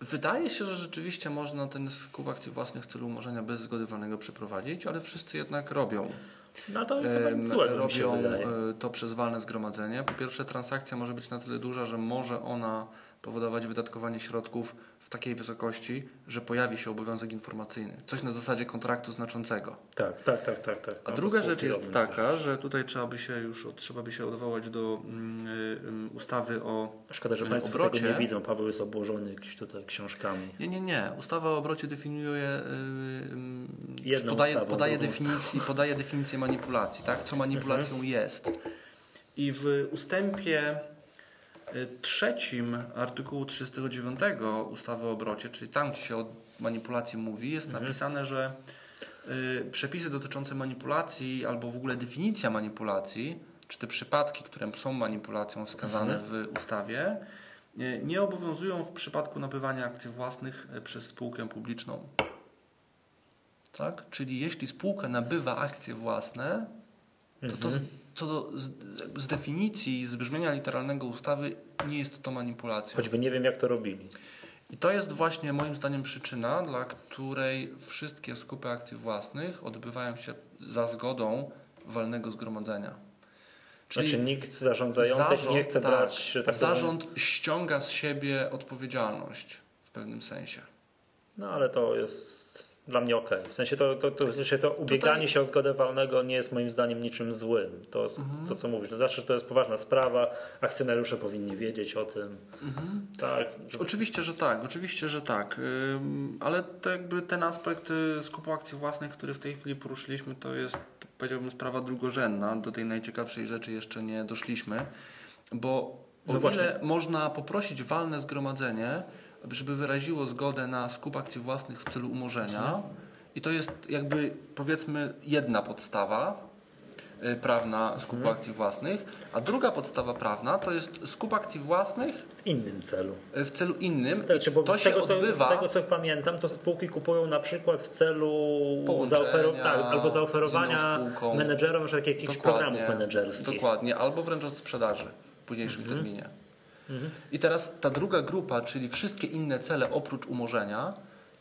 wydaje się, że rzeczywiście można ten skup akcji własnych w celu umorzenia bez zgody walnego przeprowadzić, ale wszyscy jednak robią. No to nic złego robią e, to przez walne zgromadzenie. Po pierwsze, transakcja może być na tyle duża, że może ona powodować wydatkowanie środków w takiej wysokości, że pojawi się obowiązek informacyjny. Coś na zasadzie kontraktu znaczącego. Tak, tak, tak, tak. tak. A No, druga rzecz jest taka, że tutaj trzeba by się już, trzeba by się odwołać do mm, y, y, ustawy o Szkoda, że w Państwo obrocie. tego nie widzą. Paweł jest obłożony jakimiś tutaj książkami. Nie, nie, nie. Ustawa o obrocie definiuje, yy, Jedną podaje, ustawą, podaje, drugą definicji, podaje definicję manipulacji, tak? co manipulacją Mhm. jest. I w ustępie y, trzecim artykułu 39 ustawy o obrocie, czyli tam, gdzie się o manipulacji mówi, jest Mhm. napisane, że y, przepisy dotyczące manipulacji albo w ogóle definicja manipulacji, czy te przypadki, które są manipulacją wskazane Mhm. w ustawie, y, nie obowiązują w przypadku nabywania akcji własnych y, przez spółkę publiczną. Tak? Czyli jeśli spółka nabywa akcje własne, to, to, Mhm. Co do z, z definicji, z brzmienia literalnego ustawy nie jest to manipulacja. Choćby nie wiem, jak to robili. I to jest właśnie moim zdaniem przyczyna, dla której wszystkie skupy akcji własnych odbywają się za zgodą walnego zgromadzenia. Czyli znaczy nikt zarządzający zarząd, nie chce tak, brać... Tak zarząd powiem... ściąga z siebie odpowiedzialność w pewnym sensie. No ale to jest dla mnie ok. W sensie to, to, to, w sensie to ubieganie Tutaj... się o zgodę walnego nie jest moim zdaniem niczym złym. To, mhm. to co mówisz. To znaczy, że to jest poważna sprawa. Akcjonariusze powinni wiedzieć o tym. Mhm. Tak, żeby... Oczywiście, że tak. Oczywiście, że tak. Ale to jakby ten aspekt y, skupu akcji własnych, który w tej chwili poruszyliśmy, to jest powiedziałbym sprawa drugorzędna. Do tej najciekawszej rzeczy jeszcze nie doszliśmy. Bo o no ile można poprosić walne zgromadzenie, żeby wyraziło zgodę na skup akcji własnych w celu umorzenia. I to jest jakby powiedzmy jedna podstawa y, prawna skupu mhm. akcji własnych, a druga podstawa prawna to jest skup akcji własnych w innym celu. Y, w celu innym. Tak, I to się tego, odbywa. Co, z tego co pamiętam, to spółki kupują na przykład w celu zaofer- tak, albo zaoferowania menedżerom jakichś programów menedżerskich. Dokładnie, albo wręcz od sprzedaży w późniejszym mhm. terminie. I teraz ta druga grupa, czyli wszystkie inne cele oprócz umorzenia,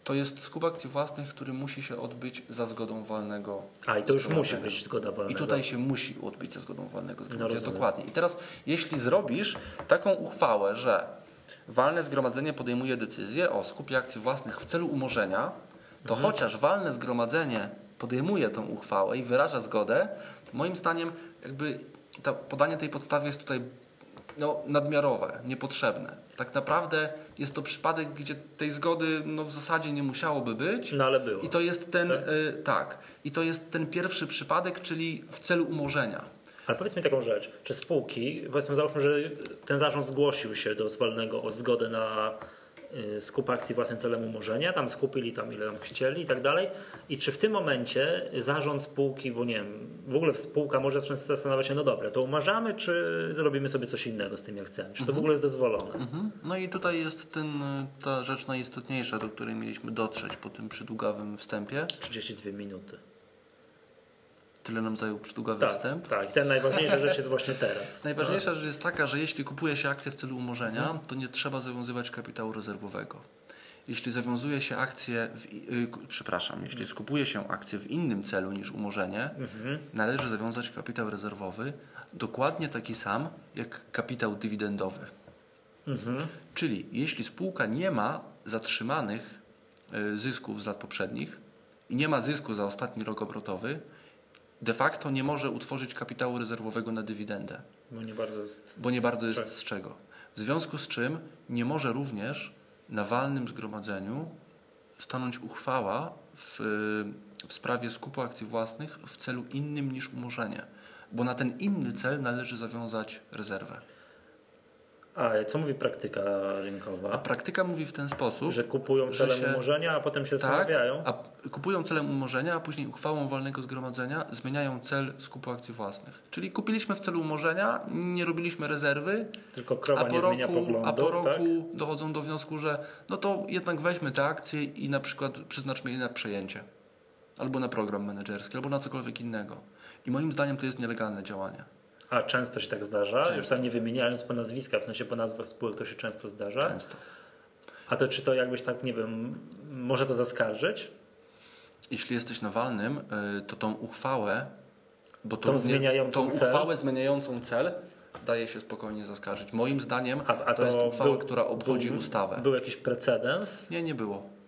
to jest skup akcji własnych, który musi się odbyć za zgodą walnego. A i to już musi być zgoda walnego. I tutaj się musi odbyć za zgodą walnego zgromadzenia. No Dokładnie. I teraz, jeśli zrobisz taką uchwałę, że walne zgromadzenie podejmuje decyzję o skupie akcji własnych w celu umorzenia, to mhm. chociaż walne zgromadzenie podejmuje tą uchwałę i wyraża zgodę, to moim zdaniem jakby podanie tej podstawy jest tutaj no, nadmiarowe, niepotrzebne. Tak naprawdę jest to przypadek, gdzie tej zgody no, w zasadzie nie musiałoby być. No ale było. I to jest ten, tak? Y, tak. I to jest ten pierwszy przypadek, czyli w celu umorzenia. Ale powiedz mi taką rzecz, czy spółki, powiedzmy załóżmy, że ten zarząd zgłosił się do zwalnego o zgodę na skup akcji własnym celem umorzenia, tam skupili tam ile tam chcieli i tak dalej. I czy w tym momencie zarząd spółki, bo nie wiem, w ogóle spółka może zacząć zastanawiać się, no dobra, to umarzamy, czy robimy sobie coś innego z tym, jak chcemy? Czy to mhm. w ogóle jest dozwolone? Mhm. No i tutaj jest ten, ta rzecz najistotniejsza, do której mieliśmy dotrzeć po tym przydługawym wstępie. 32 minuty. Tyle nam zajął przydługawy tak, wstęp. Tak, i ta najważniejsza rzecz jest właśnie teraz. (laughs) Najważniejsza no. rzecz jest taka, że jeśli kupuje się akcję w celu umorzenia, mhm. to nie trzeba zawiązywać kapitału rezerwowego. Jeśli zawiązuje się akcję, w, yy, przepraszam, jeśli skupuje się akcję w innym celu niż umorzenie, mhm. należy zawiązać kapitał rezerwowy dokładnie taki sam jak kapitał dywidendowy. Mhm. Czyli jeśli spółka nie ma zatrzymanych y, zysków z lat poprzednich i nie ma zysku za ostatni rok obrotowy, de facto nie może utworzyć kapitału rezerwowego na dywidendę. Bo nie bardzo jest, bo nie bardzo jest z czego. W związku z czym nie może również na walnym zgromadzeniu stanąć uchwała w, w sprawie skupu akcji własnych w celu innym niż umorzenie, bo na ten inny cel należy zawiązać rezerwę. A co mówi praktyka rynkowa? A praktyka mówi w ten sposób, że kupują celem że się, umorzenia, a potem się tak, zamawiają. A kupują celem umorzenia, a później uchwałą walnego zgromadzenia zmieniają cel skupu akcji własnych. Czyli kupiliśmy w celu umorzenia, nie robiliśmy rezerwy, tylko krowa a po nie roku, zmienia poglądów, a po roku tak? dochodzą do wniosku, że no to jednak weźmy te akcje i na przykład przeznaczmy je na przejęcie. Albo na program menedżerski, albo na cokolwiek innego. I moim zdaniem to jest nielegalne działanie. A często się tak zdarza? Często. Już tam nie wymieniając po nazwiskach, w sensie po nazwach spółek to się często zdarza? Często. A to czy to jakbyś tak, nie wiem, może to zaskarżyć? Jeśli jesteś nawalnym, y, to tą uchwałę, bo to tą, zmieniającą tą cel? uchwałę zmieniającą cel daje się spokojnie zaskarżyć. Moim zdaniem a, a to, to, jest uchwała, był, która obchodzi był, ustawę. Był jakiś precedens? Nie, nie było.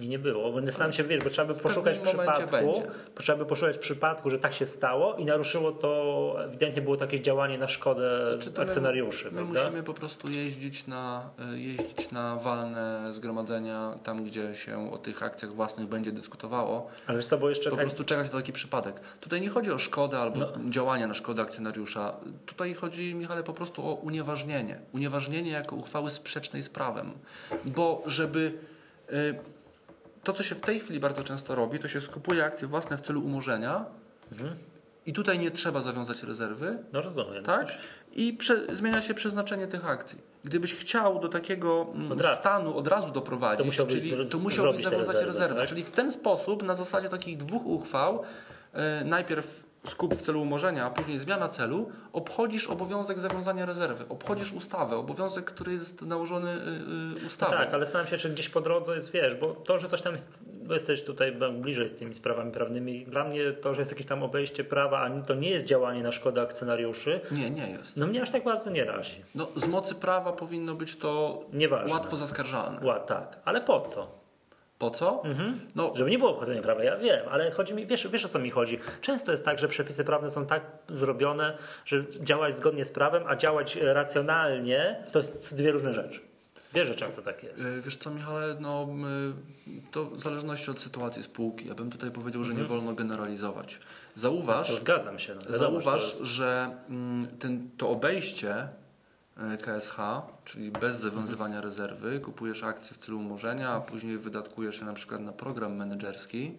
I nie było, bo sam się wiesz, bo trzeba by poszukać przypadku, trzeba by poszukać przypadku, że tak się stało i naruszyło to, ewidentnie było takie działanie na szkodę znaczy akcjonariuszy. My, my musimy po prostu jeździć na, e, jeździć na walne zgromadzenia, tam gdzie się o tych akcjach własnych będzie dyskutowało. Ale co, bo jeszcze po tak... prostu czekać na taki przypadek. Tutaj nie chodzi o szkodę albo no. działania na szkodę akcjonariusza. Tutaj chodzi, Michale, po prostu o unieważnienie. Unieważnienie jako uchwały sprzecznej z prawem. Bo żeby... Yy, to, co się w tej chwili bardzo często robi, to się skupuje akcje własne w celu umorzenia mhm. i tutaj nie trzeba zawiązać rezerwy. No rozumiem. Tak? I prze, zmienia się przeznaczenie tych akcji. Gdybyś chciał do takiego mm, od stanu od razu doprowadzić, to musiałbyś, czyli, to musiałbyś zawiązać rezerwę. rezerwę. Tak? Czyli w ten sposób, na zasadzie takich dwóch uchwał, yy, najpierw skup w celu umorzenia, a później zmiana celu, obchodzisz obowiązek zawiązania rezerwy, obchodzisz ustawę, obowiązek, który jest nałożony yy, yy, ustawą. Tak, ale sam się, czy gdzieś po drodze jest, wiesz, bo to, że coś tam jest, bo jesteś tutaj bliżej z tymi sprawami prawnymi, dla mnie to, że jest jakieś tam obejście prawa, a to nie jest działanie na szkodę akcjonariuszy. Nie, nie jest. No mnie aż tak bardzo nie razi. No, z mocy prawa powinno być to Nieważne. łatwo zaskarżalne. Ła, tak, ale po co? Po co? Mhm. No, Żeby nie było obchodzenia prawa, ja wiem, ale chodzi mi, wiesz, wiesz o co mi chodzi. Często jest tak, że przepisy prawne są tak zrobione, że działać zgodnie z prawem, a działać racjonalnie to jest dwie różne rzeczy. Wiesz, że często tak jest. y, wiesz co, Michale, no, to w zależności od sytuacji spółki. Ja bym tutaj powiedział, że nie Mhm. wolno generalizować. Zauważ, zgadzam się. No, Zauważ, jest- że mm, ten, to obejście e, KSH, czyli bez zawiązywania rezerwy, kupujesz akcje w celu umorzenia, a później wydatkujesz je na przykład na program menedżerski.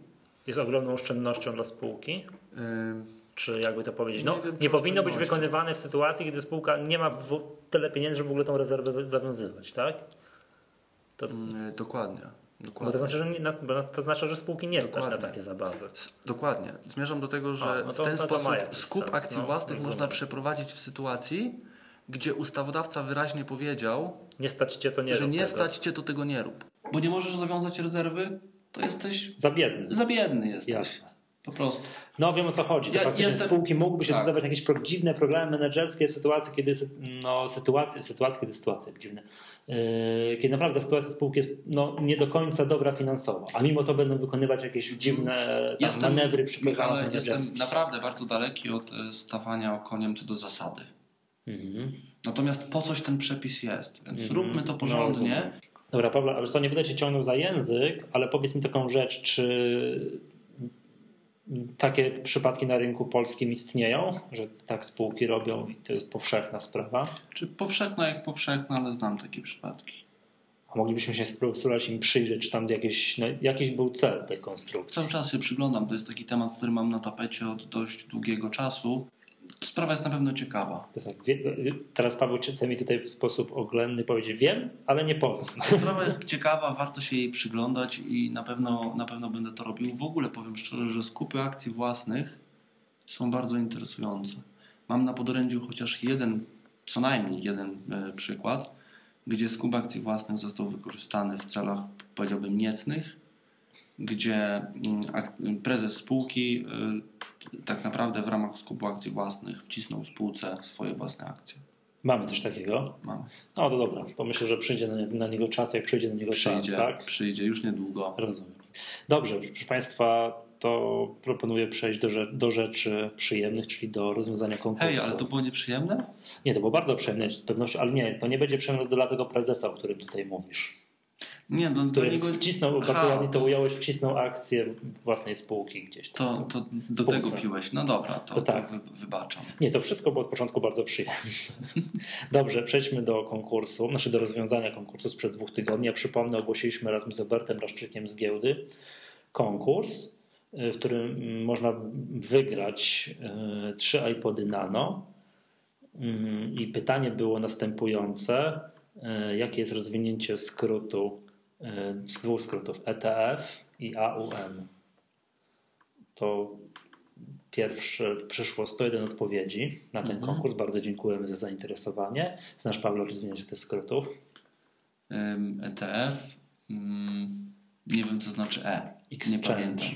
jest ogromną oszczędnością dla spółki. Ym, Czy jakby to powiedzieć? No, Nie wiem, nie powinno być wykonywane w sytuacji, kiedy spółka nie ma tyle pieniędzy, żeby w ogóle tą rezerwę za- zawiązywać, tak? To, y, dokładnie. bo Dokładnie. to znaczy, że nie, to znaczy, że spółki nie stać na Dokładnie. takie zabawy. S- Dokładnie. Zmierzam do tego, że A, no to- w ten no sposób skup sens, akcji no, własnych można przeprowadzić w sytuacji, gdzie ustawodawca wyraźnie powiedział, Nie stać cię to nie że rób nie tego. stać cię, to tego nie rób. Bo nie możesz zawiązać rezerwy, to jesteś Za biedny. za biedny jesteś. Jasne. Po prostu. No wiem o co chodzi. To Ja faktycznie jestem- spółki mógłby się tak. na jakieś pro- dziwne programy menedżerskie w sytuacji, kiedy no, sytuacja, sytuacja, kiedy sytuacja dziwne. Yy, kiedy naprawdę sytuacja spółki jest no, nie do końca dobra finansowo, a mimo to będą wykonywać jakieś dziwne tam, manewry przy programach jestem naprawdę bardzo daleki od e, stawania koniem co do zasady. Mhm. Natomiast po coś ten przepis jest, więc Mhm. róbmy to No, porządnie. rozumiem. Dobra, Pawle, ale co, nie będę cię ciągnął za język, ale powiedz mi taką rzecz, czy takie przypadki na rynku polskim istnieją, że tak spółki robią i to jest powszechna sprawa? Czy powszechna jak powszechna, ale znam takie przypadki. A moglibyśmy się spróbować im przyjrzeć, czy tam jakiś, no, jakiś był cel tej konstrukcji. Cały czas się przyglądam, to jest taki temat, który mam na tapecie od dość długiego czasu. Sprawa jest na pewno ciekawa. To tak, wie, teraz Paweł chce mi tutaj w sposób oględny powiedzieć, wiem, ale nie powiem. Sprawa jest ciekawa, warto się jej przyglądać i na pewno, na pewno będę to robił. W ogóle powiem szczerze, że skupy akcji własnych są bardzo interesujące. Mam na podorędziu chociaż jeden, co najmniej jeden e, przykład, gdzie skup akcji własnych został wykorzystany w celach, powiedziałbym, niecnych, gdzie mm, prezes spółki y, tak naprawdę w ramach skupu akcji własnych wcisnął spółce swoje własne akcje. Mamy coś takiego. Mamy. No to dobra, to myślę, że przyjdzie na, niego czas, jak przyjdzie na niego Przyjdzie, czas, tak? przyjdzie już niedługo. Rozumiem. Dobrze, proszę Państwa, to proponuję przejść do, rze- do rzeczy przyjemnych, czyli do rozwiązania konkursu. Hej, ale to było nieprzyjemne? Nie, to było bardzo przyjemne z pewnością, ale nie, to nie będzie przyjemne dla tego prezesa, o którym tutaj mówisz. Nie, do, do Który niego... wcisnął, bardzo ładnie to to- ująłeś, wcisnął akcję własnej spółki gdzieś. tam. To, to do Spółce. tego piłeś. No dobra, to, To to, tak. wy, wybaczam. Nie, to wszystko było od początku bardzo przyjemne. (laughs) Dobrze, przejdźmy do konkursu, znaczy do rozwiązania konkursu sprzed dwóch tygodni. Ja przypomnę, ogłosiliśmy razem z Robertem Raszczykiem z giełdy konkurs, y, w którym można wygrać y, trzy iPody Nano. Mm, I pytanie było następujące. y, Jakie jest rozwinięcie skrótu, dwóch skrótów ETF i AUM? To Pierwsze przyszło 101 odpowiedzi na ten Mhm. konkurs. Bardzo dziękujemy za zainteresowanie. Znasz Pawle rozwinięcie tych skrótów? ETF, mm, nie wiem co znaczy E. Nie Exchange. pamiętam.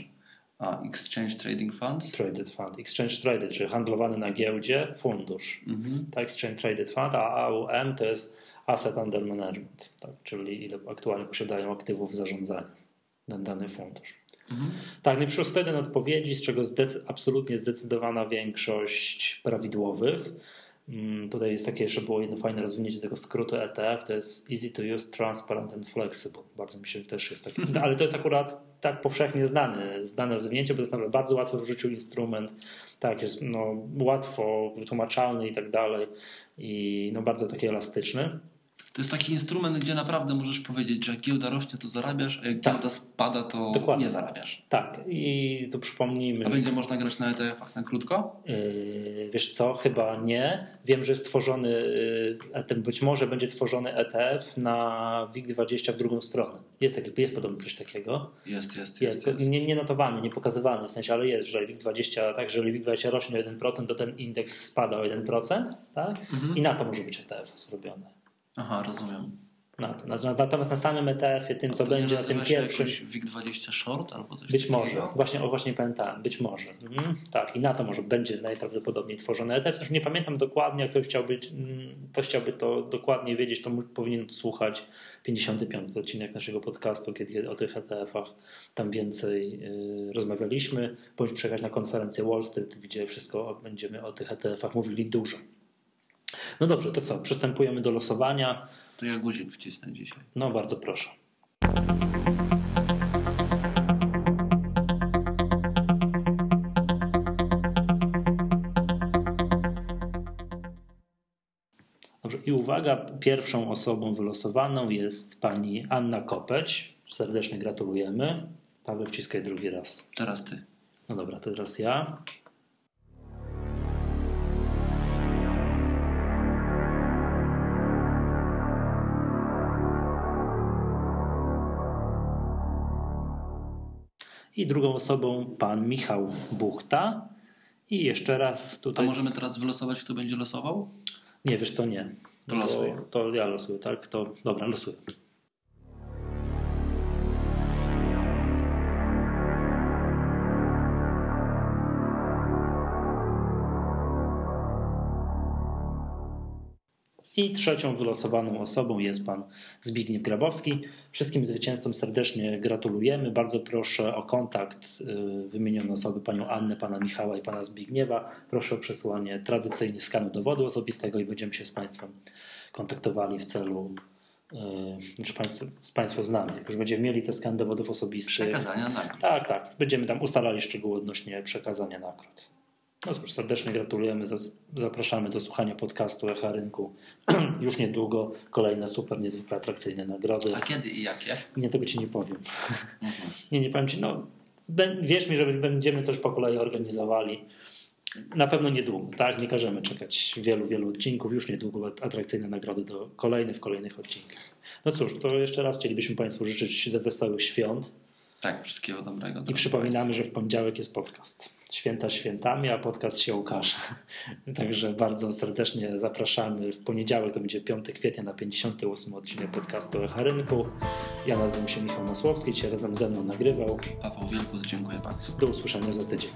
A, Exchange Trading Funds? Traded Fund. Exchange Traded, czyli handlowany na giełdzie fundusz. Mhm. Tak, Exchange Traded Fund, a AUM to jest Asset Under Management, tak, czyli ile aktualnie posiadają aktywów w zarządzaniu ten dany fundusz. Mhm. Tak, no i 101 odpowiedzi, z czego zdecy- absolutnie zdecydowana większość prawidłowych. Mm, Tutaj jest takie, jeszcze było jedno fajne rozwinięcie tego skrótu ETF, to jest Easy to Use, Transparent and Flexible. Bardzo mi się też jest taki, ale to jest akurat tak powszechnie znane, znane rozwinięcie, bo jest naprawdę bardzo łatwy w życiu instrument, tak, jest no, łatwo wytłumaczalny i tak dalej i no, bardzo taki elastyczny. To jest taki instrument, gdzie naprawdę możesz powiedzieć, że jak giełda rośnie, to zarabiasz, a jak Tak. giełda spada, to Dokładnie. nie zarabiasz. Tak, i tu przypomnijmy. A będzie można grać na ETF-ach na krótko? Yy, wiesz co, chyba nie. Wiem, że jest tworzony, yy, być może będzie tworzony ETF na WIG20 w drugą stronę. Jest, taki, jest podobno coś takiego. Jest, jest, Jest, jest. jest. Nie, nie notowany, nie pokazywany, w sensie, ale jest, że WIG20, tak, że jeżeli WIG20 rośnie o 1%, to ten indeks spada o 1%, tak? Mhm. I na to może być ETF zrobione. Aha, rozumiem. Na to. Natomiast- na samym ETF-ie, tym co będzie na tym pierwszym, jakoś WIG20 Short albo coś być może, właśnie, o właśnie pamiętałem, być może. Mhm. Tak, i na to może będzie najprawdopodobniej tworzony ETF. Też nie pamiętam dokładnie, jak ktoś chciałby, mm, ktoś chciałby to dokładnie wiedzieć, to powinien słuchać 55 odcinek naszego podcastu, kiedy o tych ETF-ach tam więcej yy, rozmawialiśmy, bądź przyjechać na konferencję Wall Street, gdzie wszystko będziemy o tych ETF-ach mówili dużo. No dobrze, to co? Przystępujemy do losowania. To ja guzik wcisnę dzisiaj. No bardzo proszę. Dobrze, i uwaga, pierwszą osobą wylosowaną jest pani Anna Kopeć. Serdecznie gratulujemy. Paweł, wciskaj drugi raz. Teraz ty. No dobra, to teraz ja. I drugą osobą pan Michał Buchta. I jeszcze raz A tutaj. możemy teraz wylosować, kto będzie losował? Nie, wiesz co, nie. To losuj. To ja losuję, tak? To dobra, losuję. I trzecią wylosowaną osobą jest pan Zbigniew Grabowski. Wszystkim zwycięzcom serdecznie gratulujemy. Bardzo proszę o kontakt y, wymienione osoby, panią Annę, pana Michała i pana Zbigniewa. Proszę o przesłanie tradycyjnie skanu dowodu osobistego i będziemy się z państwem kontaktowali w celu, y, że państwo, z państwo znamy. Jak już będziemy mieli te skan dowodów osobistych. Przekazania nagród. Tak, tak. Będziemy tam ustalali szczegóły odnośnie przekazania nagród. No cóż, serdecznie gratulujemy. Zapraszamy do słuchania podcastu Echa Rynku. (clears throat) Już niedługo kolejne super, niezwykle atrakcyjne nagrody. A kiedy i jakie? Nie, tego Ci nie powiem. Mhm. (laughs) Nie, nie powiem Ci, no wierz mi, że będziemy coś po kolei organizowali. Na pewno niedługo, tak? Nie każemy czekać wielu, wielu odcinków. Już niedługo atrakcyjne nagrody do kolejnych, w kolejnych odcinkach. No cóż, to jeszcze raz chcielibyśmy Państwu życzyć ze wesołych świąt. Tak, wszystkiego dobrego. I przypominamy, że w poniedziałek jest podcast. Święta świętami, a podcast się ukaże. (laughs) Także bardzo serdecznie zapraszamy. W poniedziałek to będzie 5 kwietnia na 58 odcinek podcastu Echa Rynku. Ja nazywam się Michał Masłowski, dzisiaj razem ze mną nagrywał. Paweł Wielkus, dziękuję bardzo. Do usłyszenia za tydzień.